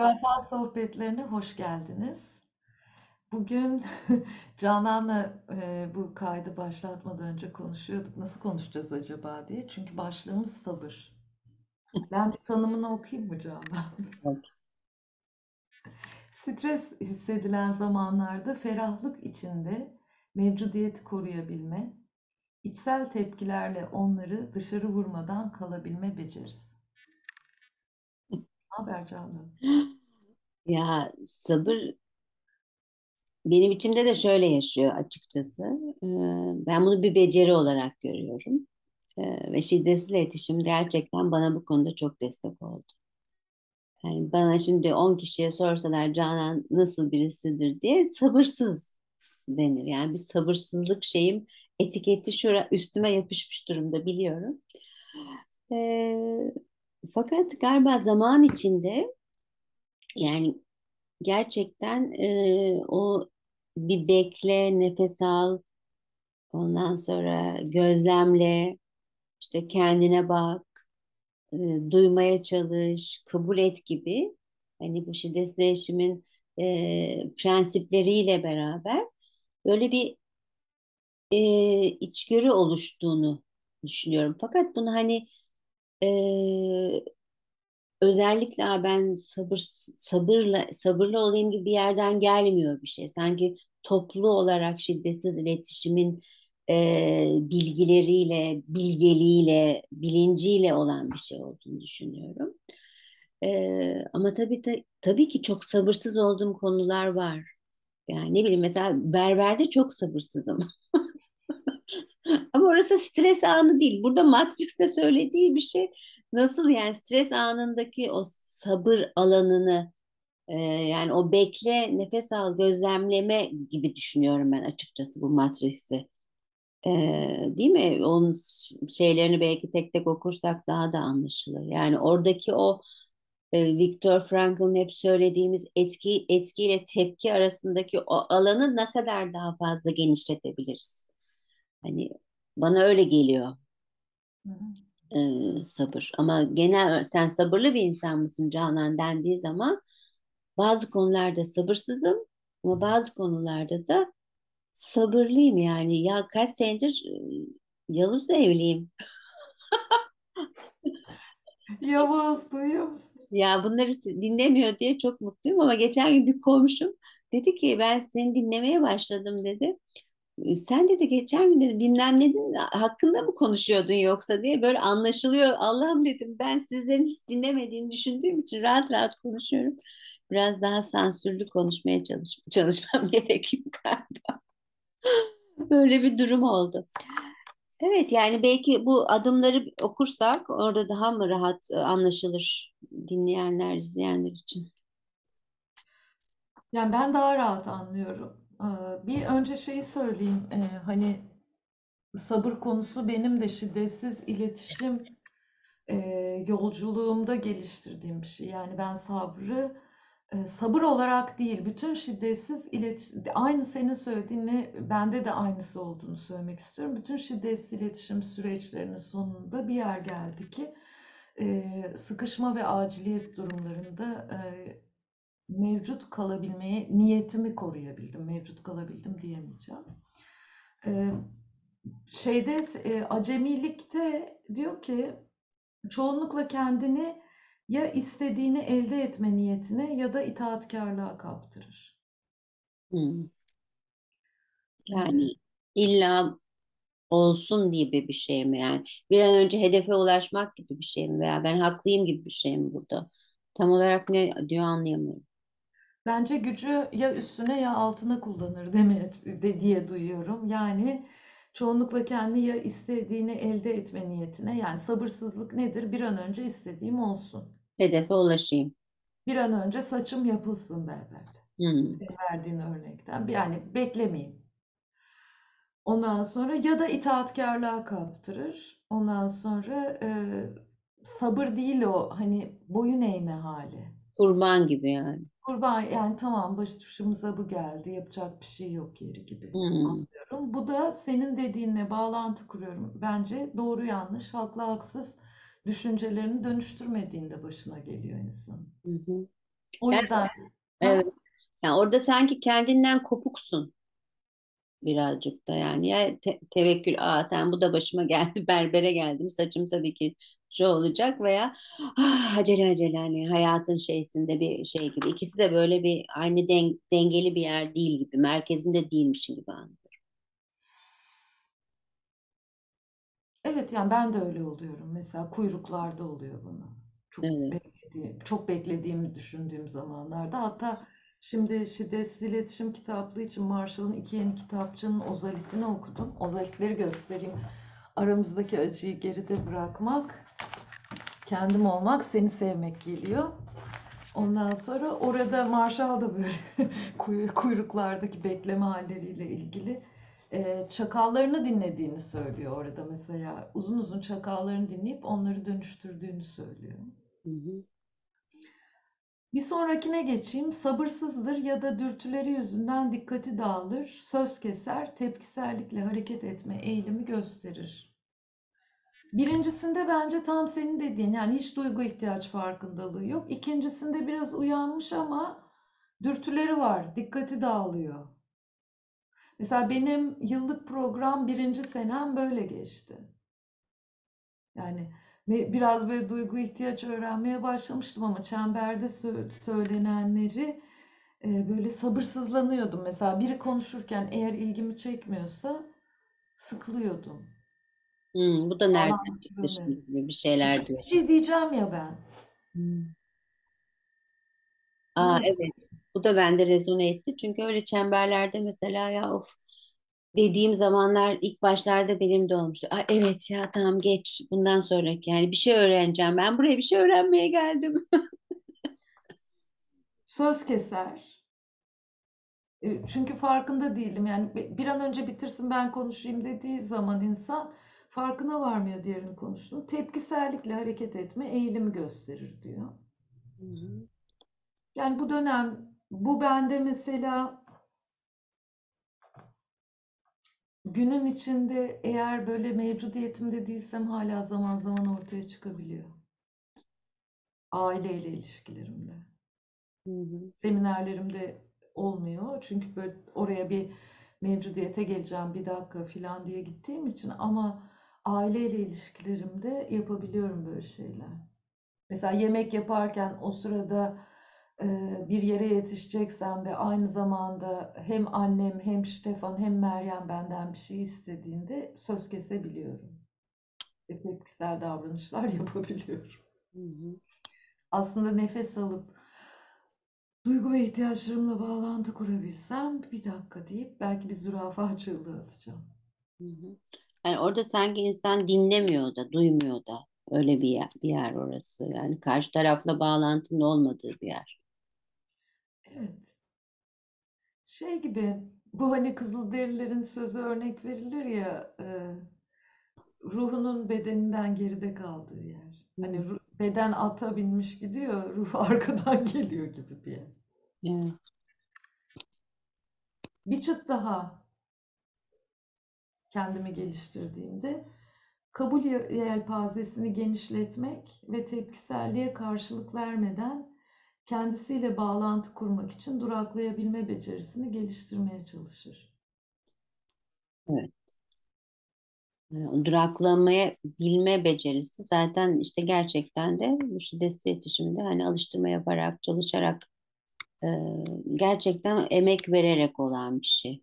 Zürafa sohbetlerine hoş geldiniz. Bugün Canan'la e, bu kaydı başlatmadan önce konuşuyorduk. Nasıl konuşacağız acaba diye. Çünkü başlığımız sabır. Ben bir tanımını okuyayım mı Canan? Stres hissedilen zamanlarda ferahlık içinde mevcudiyeti koruyabilme, içsel tepkilerle onları dışarı vurmadan kalabilme becerisi. Haber Canan? Ya sabır benim içimde de şöyle yaşıyor açıkçası. Ee, Ben bunu bir beceri olarak görüyorum. Ee, Ve şiddetsiz iletişim gerçekten bana bu konuda çok destek oldu. Yani bana şimdi 10 kişiye sorsalar Canan nasıl birisidir diye sabırsız denir. Yani bir sabırsızlık şeyim etiketi şura üstüme yapışmış durumda biliyorum. Ee, fakat galiba zaman içinde yani gerçekten e, o bir bekle, nefes al, ondan sonra gözlemle, işte kendine bak, e, duymaya çalış, kabul et gibi hani bu şiddetsiz erişimin e, prensipleriyle beraber böyle bir e, içgörü oluştuğunu düşünüyorum. Fakat bunu hani e, özellikle "Aa, ben sabır sabırla sabırlı olayım gibi bir yerden gelmiyor bir şey. Sanki toplu olarak şiddetsiz iletişimin e, bilgileriyle, bilgeliğiyle, bilinciyle olan bir şey olduğunu düşünüyorum. E, ama tabii ta- tabii ki çok sabırsız olduğum konular var. Yani ne bileyim mesela berberde çok sabırsızım. Ama orası stres anı değil. Burada Matrix'te söylediği bir şey nasıl yani stres anındaki o sabır alanını e, yani o bekle, nefes al, gözlemleme gibi düşünüyorum ben açıkçası bu Matrix'i. E, değil mi? Onun şeylerini belki tek tek okursak daha da anlaşılır. Yani oradaki o e, Viktor Frankl'ın hep söylediğimiz etki etkiyle tepki arasındaki o alanı ne kadar daha fazla genişletebiliriz? Hani bana öyle geliyor Hı hı. e, sabır. Ama genel sen sabırlı bir insan mısın Canan dendiği zaman bazı konularda sabırsızım ama bazı konularda da sabırlıyım yani. Ya kaç senedir Yavuz'la evliyim. Yavuz duyuyor musun? Ya bunları dinlemiyor diye çok mutluyum ama geçen gün bir komşum dedi ki ben seni dinlemeye başladım dedi. "E, Sen dedi geçen gün dedi bilmem ne dedin, hakkında mı konuşuyordun yoksa diye böyle anlaşılıyor. Allah'ım dedim ben sizlerin hiç dinlemediğini düşündüğüm için rahat rahat konuşuyorum. Biraz daha sansürlü konuşmaya çalış çalışmam gerekiyor galiba. Böyle bir durum oldu. Evet yani belki bu adımları okursak orada daha mı rahat anlaşılır dinleyenler, izleyenler için. Yani ben daha rahat anlıyorum. Ee, Bir önce şeyi söyleyeyim. Ee, Hani sabır konusu benim de şiddetsiz iletişim e, yolculuğumda geliştirdiğim bir şey. Yani ben sabrı e, sabır olarak değil, bütün şiddetsiz iletişim, aynı senin söylediğinle bende de aynısı olduğunu söylemek istiyorum. Bütün şiddetsiz iletişim süreçlerinin sonunda bir yer geldi ki e, sıkışma ve aciliyet durumlarında e, mevcut kalabilmeye niyetimi koruyabildim. Mevcut kalabildim diyemeyeceğim. E, şeyde e, acemilikte diyor ki çoğunlukla kendini ya istediğini elde etme niyetine ya da itaatkarlığa kaptırır. Hmm. Yani Ee, illa olsun gibi bir şey mi yani? Bir an önce hedefe ulaşmak gibi bir şey mi veya ben haklıyım gibi bir şey mi burada? Tam olarak ne diyor anlayamıyorum. Bence gücü ya üstüne ya altına kullanır deme, de, diye duyuyorum. Yani çoğunlukla kendi ya istediğini elde etme niyetine yani sabırsızlık nedir? Bir an önce istediğim olsun. Hedefe ulaşayım. Bir an önce saçım yapılsın derler. Hmm. Senin verdiğin örnekten. Yani beklemeyeyim. Ondan sonra ya da itaatkarlığa kaptırır. Ondan sonra e, sabır değil o hani boyun eğme hali. Kurban gibi yani. Kurban yani tamam başımıza bu geldi yapacak bir şey yok yeri gibi Hmm. anlıyorum. Bu da senin dediğinle bağlantı kuruyorum. Bence doğru yanlış haklı haksız düşüncelerini dönüştürmediğinde başına geliyor insanın. Hı hı. O yüzden evet. ha, Yani orada sanki kendinden kopuksun birazcık da yani. Ya te- tevekkül, tamam bu da başıma geldi, berbere geldim, saçım tabii ki şu olacak veya ah, acele acele hani hayatın şeysinde bir şey gibi. İkisi de böyle bir aynı den- dengeli bir yer değil gibi, merkezinde değilmişim gibi anlıyorum. evet yani ben de öyle oluyorum. Mesela kuyruklarda oluyor bana. Çok Evet. beklediğim, çok beklediğimi düşündüğüm zamanlarda. Hatta şimdi Şiddetsiz İletişim Kitaplığı için Marshall'ın iki yeni kitapçının ozalitini okudum. Ozalitleri göstereyim. Aramızdaki acıyı geride bırakmak, kendim olmak, seni sevmek geliyor. Ondan sonra orada Marshall da böyle kuy- kuyruklardaki bekleme halleriyle ilgili e, çakallarını dinlediğini söylüyor orada mesela. Uzun uzun çakallarını dinleyip onları dönüştürdüğünü söylüyor. Hı hı. Bir sonrakine geçeyim. Sabırsızdır ya da dürtüleri yüzünden dikkati dağılır, söz keser, tepkisellikle hareket etme eğilimi gösterir. Birincisinde bence tam senin dediğin yani hiç duygu ihtiyaç farkındalığı yok. İkincisinde biraz uyanmış ama dürtüleri var, dikkati dağılıyor. Mesela benim yıllık program birinci senem böyle geçti. Yani ve biraz böyle duygu ihtiyaç öğrenmeye başlamıştım ama çemberde sö- söylenenleri e, böyle sabırsızlanıyordum. Mesela biri konuşurken eğer ilgimi çekmiyorsa sıkılıyordum. Hmm, bu da nereden çıktı şimdi bir şeyler diyor. bir şey diyeceğim ya ben. Hmm. Aa Evet. evet. Bu da bende rezone etti. Çünkü öyle çemberlerde mesela ya of dediğim zamanlar ilk başlarda benim de olmuştu. Aa, evet ya tamam geç. Bundan sonraki yani bir şey öğreneceğim. Ben buraya bir şey öğrenmeye geldim. Söz keser. E, Çünkü farkında değildim. Yani bi- bir an önce bitirsin ben konuşayım dediği zaman insan farkına varmıyor diğerinin konuştuğunu. Tepkisellikle hareket etme eğilimi gösterir diyor. Hı hı. Yani bu dönem bu bende mesela günün içinde eğer böyle mevcudiyetimde değilsem hala zaman zaman ortaya çıkabiliyor. Aileyle ilişkilerimde. Hı hı. Seminerlerimde olmuyor. Çünkü böyle oraya bir mevcudiyete geleceğim bir dakika falan diye gittiğim için ama aileyle ilişkilerimde yapabiliyorum böyle şeyler. Mesela yemek yaparken o sırada bir yere yetişeceksem ve aynı zamanda hem annem hem Stefan hem Meryem benden bir şey istediğinde söz kesebiliyorum. Ve tepkisel davranışlar yapabiliyorum. Hı hı. Aslında nefes alıp duygu ve ihtiyaçlarımla bağlantı kurabilsem bir dakika deyip belki bir zürafa çığlığı atacağım. Hı hı. Yani orada sanki insan dinlemiyor da, duymuyor da. Öyle bir yer, bir yer orası. Yani karşı tarafla bağlantının olmadığı bir yer. Evet. Şey gibi bu hani Kızılderililerin sözü örnek verilir ya e, ruhunun bedeninden geride kaldığı yer. Hani Hı. ru- beden ata binmiş gidiyor, ruh arkadan geliyor gibi bir yer. Evet. Bir çıt daha kendimi geliştirdiğimde kabul yelpazesini genişletmek ve tepkiselliğe karşılık vermeden kendisiyle bağlantı kurmak için duraklayabilme becerisini geliştirmeye çalışır. Evet. O duraklamaya bilme becerisi zaten işte gerçekten de bu şiddetsiz iletişimde hani alıştırma yaparak, çalışarak e, gerçekten emek vererek olan bir şey.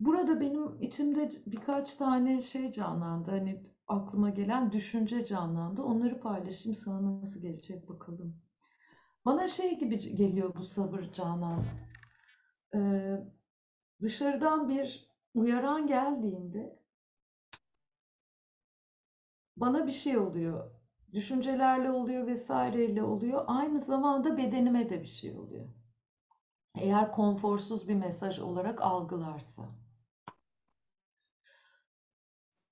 Burada benim içimde birkaç tane şey canlandı. Hani aklıma gelen düşünce canlandı. Onları paylaşayım sana nasıl gelecek bakalım. Bana şey gibi geliyor bu sabır Canan. Ee, dışarıdan bir uyaran geldiğinde bana bir şey oluyor. Düşüncelerle oluyor vesaireyle oluyor. Aynı zamanda bedenime de bir şey oluyor. Eğer konforsuz bir mesaj olarak algılarsa.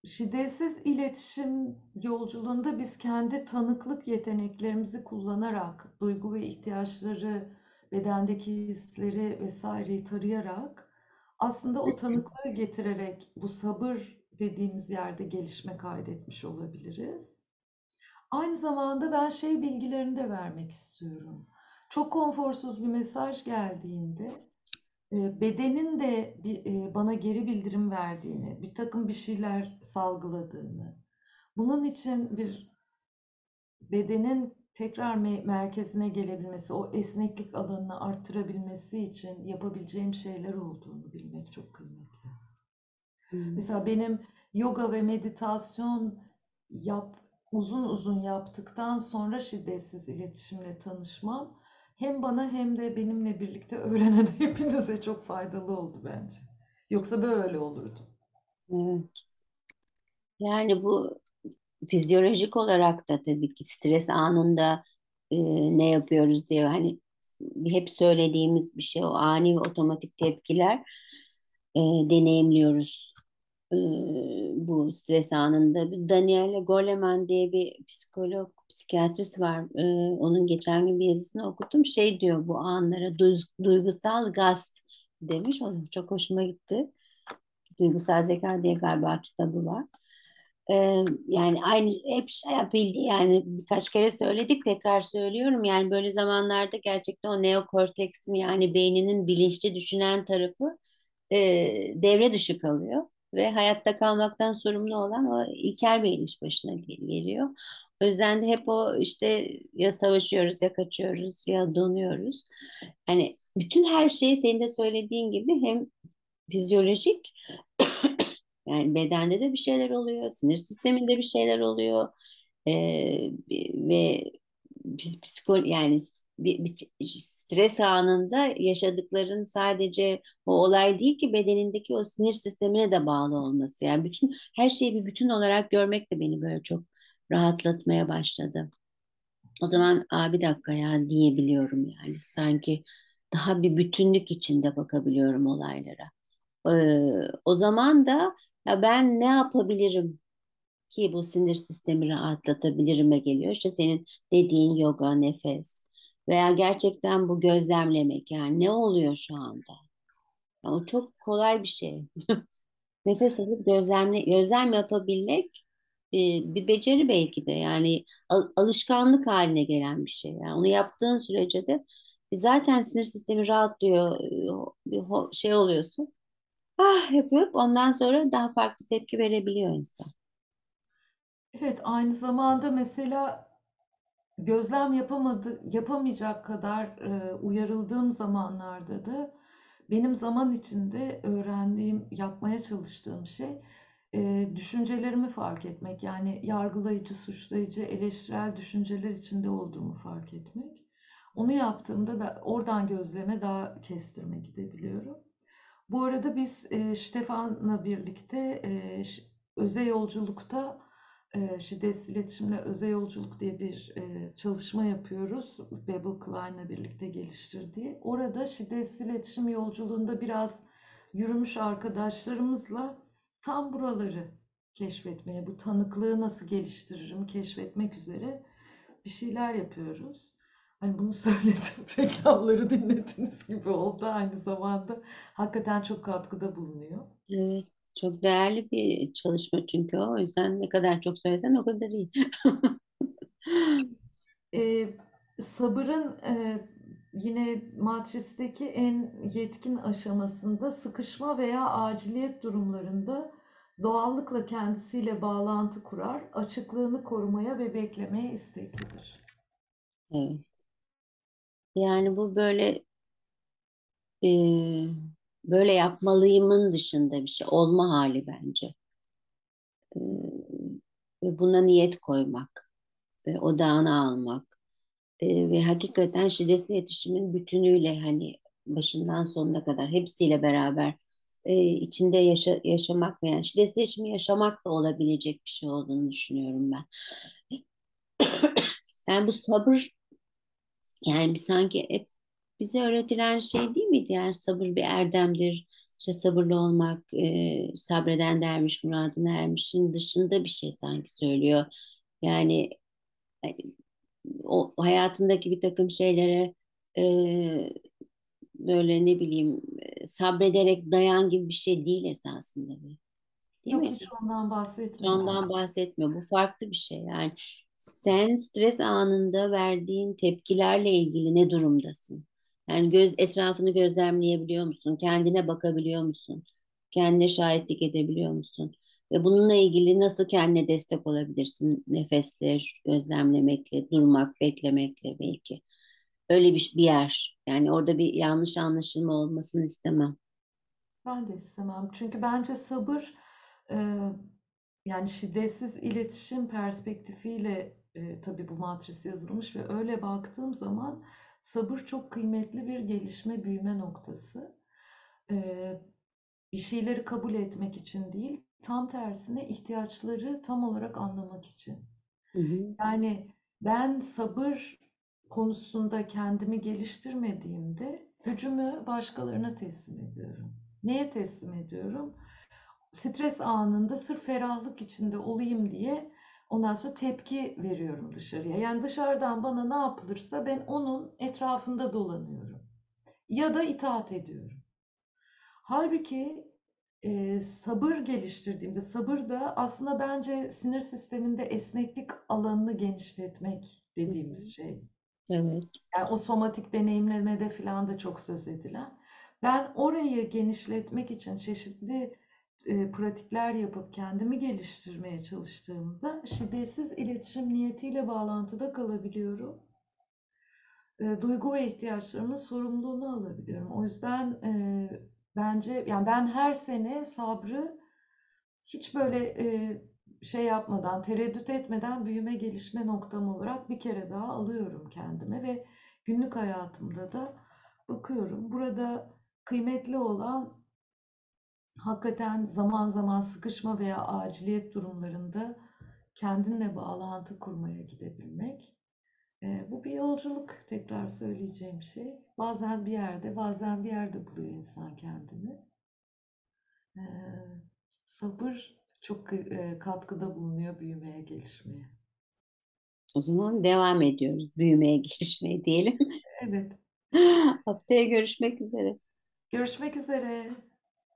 Şiddetsiz iletişim yolculuğunda biz kendi tanıklık yeteneklerimizi kullanarak, duygu ve ihtiyaçları, bedendeki hisleri vesaireyi tarayarak aslında o tanıklığı getirerek bu sabır dediğimiz yerde gelişme kaydetmiş olabiliriz. Aynı zamanda ben şey bilgilerini de vermek istiyorum. çok konforsuz bir mesaj geldiğinde bedenin de bir, bana geri bildirim verdiğini, bir takım bir şeyler salgıladığını, bunun için bir bedenin tekrar me- merkezine gelebilmesi, o esneklik alanını arttırabilmesi için yapabileceğim şeyler olduğunu bilmek çok kıymetli. Hmm. Mesela benim yoga ve meditasyon yap, uzun uzun yaptıktan sonra şiddetsiz iletişimle tanışmam hem bana hem de benimle birlikte öğrenen hepinize çok faydalı oldu bence. Yoksa böyle olurdu. Yani bu fizyolojik olarak da tabii ki stres anında e, ne yapıyoruz diye hani hep söylediğimiz bir şey o ani ve otomatik tepkiler e, deneyimliyoruz bu stres anında. Daniele Goleman diye bir psikolog, psikiyatrist var. Onun geçen gün bir yazısını okudum. Şey diyor bu anlara duyg- duygusal gasp demiş. O çok hoşuma gitti. Duygusal Zeka diye galiba kitabı var. Yani aynı hep şey yapıldı yani birkaç kere söyledik tekrar söylüyorum yani böyle zamanlarda gerçekten o neokorteksin yani beyninin bilinçli düşünen tarafı devre dışı kalıyor ve hayatta kalmaktan sorumlu olan o ilkel beyin iş başına gel- geliyor. O yüzden de hep o işte ya savaşıyoruz ya kaçıyoruz ya donuyoruz. Yani bütün her şey senin de söylediğin gibi hem fizyolojik yani bedende de bir şeyler oluyor, sinir sisteminde bir şeyler oluyor Ee, ve biz psiko yani bir, bir stres anında yaşadıkların sadece o olay değil ki bedenindeki o sinir sistemine de bağlı olması. Yani bütün her şeyi bir bütün olarak görmek de beni böyle çok rahatlatmaya başladı. O zaman Aa, bir dakika ya diyebiliyorum yani sanki daha bir bütünlük içinde bakabiliyorum olaylara. Ee, o zaman da ya ben ne yapabilirim ki bu sinir sistemi rahatlatabilirime geliyor. İşte senin dediğin yoga, nefes veya gerçekten bu gözlemlemek yani ne oluyor şu anda? Yani o çok kolay bir şey. Nefes alıp gözlemle, gözlem yapabilmek e, bir beceri belki de yani al- alışkanlık haline gelen bir şey. Yani onu yaptığın sürece de zaten sinir sistemi rahatlıyor, e, bir şey oluyorsun. Ah yapıp ondan sonra daha farklı tepki verebiliyor insan. Evet, aynı zamanda mesela gözlem yapamadı, yapamayacak kadar e, uyarıldığım zamanlarda da benim zaman içinde öğrendiğim, yapmaya çalıştığım şey e, düşüncelerimi fark etmek. Yani yargılayıcı, suçlayıcı, eleştirel düşünceler içinde olduğumu fark etmek. Onu yaptığımda ben oradan gözleme daha kestirme gidebiliyorum. Bu arada biz e, Stefan'la birlikte e, ş- öze yolculukta e, şiddetsiz iletişimle öze yolculuk diye bir e, çalışma yapıyoruz. Bebel Klein'la birlikte geliştirdiği. Orada şiddetsiz iletişim yolculuğunda biraz yürümüş arkadaşlarımızla tam buraları keşfetmeye, bu tanıklığı nasıl geliştiririm keşfetmek üzere bir şeyler yapıyoruz. Hani bunu söyledim, reklamları dinlediniz gibi oldu aynı zamanda. Hakikaten çok katkıda bulunuyor. Evet, çok değerli bir çalışma çünkü o. O yüzden ne kadar çok söylesen o kadar iyi. Ee, sabırın e, yine matris'teki en yetkin aşamasında sıkışma veya aciliyet durumlarında doğallıkla kendisiyle bağlantı kurar, açıklığını korumaya ve beklemeye isteklidir. Evet. Yani bu böyle e, böyle yapmalıyımın dışında bir şey olma hali bence. E, ve buna niyet koymak ve odağına almak e, ve hakikaten şiddetsiz iletişimin bütünüyle hani başından sonuna kadar hepsiyle beraber e, içinde yaşa, yaşamak ve yani şiddetsiz iletişimi yaşamak da olabilecek bir şey olduğunu düşünüyorum ben. Yani bu sabır yani sanki hep bize öğretilen şey değil miydi? Yani sabır bir erdemdir. İşte sabırlı olmak, e, sabreden dermiş, muradına ermişin dışında bir şey sanki söylüyor. Yani e, o hayatındaki bir takım şeylere e, böyle ne bileyim e, sabrederek dayan gibi bir şey değil esasında. Değil Yok mi? hiç ondan bahsetmiyorum. Ondan bahsetmiyor. Bu farklı bir şey. Yani Sen stres anında verdiğin tepkilerle ilgili ne durumdasın? Yani göz etrafını gözlemleyebiliyor musun? Kendine bakabiliyor musun? Kendine şahitlik edebiliyor musun? Ve bununla ilgili nasıl kendine destek olabilirsin? Nefesle, gözlemlemekle, durmak, beklemekle belki. Öyle bir, bir yer. Yani orada bir yanlış anlaşılma olmasını istemem. Ben de istemem. Çünkü bence sabır e, yani şiddetsiz iletişim perspektifiyle e, tabii bu matris yazılmış ve öyle baktığım zaman sabır çok kıymetli bir gelişme, büyüme noktası. E, bir şeyleri kabul etmek için değil, tam tersine ihtiyaçları tam olarak anlamak için. Hı hı. Yani ben sabır konusunda kendimi geliştirmediğimde gücümü başkalarına teslim ediyorum. Neye teslim ediyorum? Stres anında sırf ferahlık içinde olayım diye ondan sonra tepki veriyorum dışarıya. Yani dışarıdan bana ne yapılırsa ben onun etrafında dolanıyorum. Ya da itaat ediyorum. Halbuki e, sabır geliştirdiğimde, sabır da aslında bence sinir sisteminde esneklik alanını genişletmek dediğimiz şey. Evet. Yani o somatik deneyimlemede falan da çok söz edilen. Ben orayı genişletmek için çeşitli e, pratikler yapıp kendimi geliştirmeye çalıştığımda şiddetsiz iletişim niyetiyle bağlantıda kalabiliyorum. E, duygu ve ihtiyaçlarımın sorumluluğunu alabiliyorum. O yüzden e, bence yani ben her sene sabrı hiç böyle şey yapmadan, tereddüt etmeden büyüme gelişme noktam olarak bir kere daha alıyorum kendime ve günlük hayatımda da bakıyorum. Burada kıymetli olan hakikaten zaman zaman sıkışma veya aciliyet durumlarında kendinle bağlantı kurmaya gidebilmek. E, bu bir yolculuk tekrar söyleyeceğim şey. Bazen bir yerde, bazen bir yerde buluyor insan kendini. E, sabır çok e, katkıda bulunuyor büyümeye, gelişmeye. O zaman devam ediyoruz. Büyümeye, gelişmeye diyelim. Evet, Haftaya görüşmek üzere. görüşmek üzere.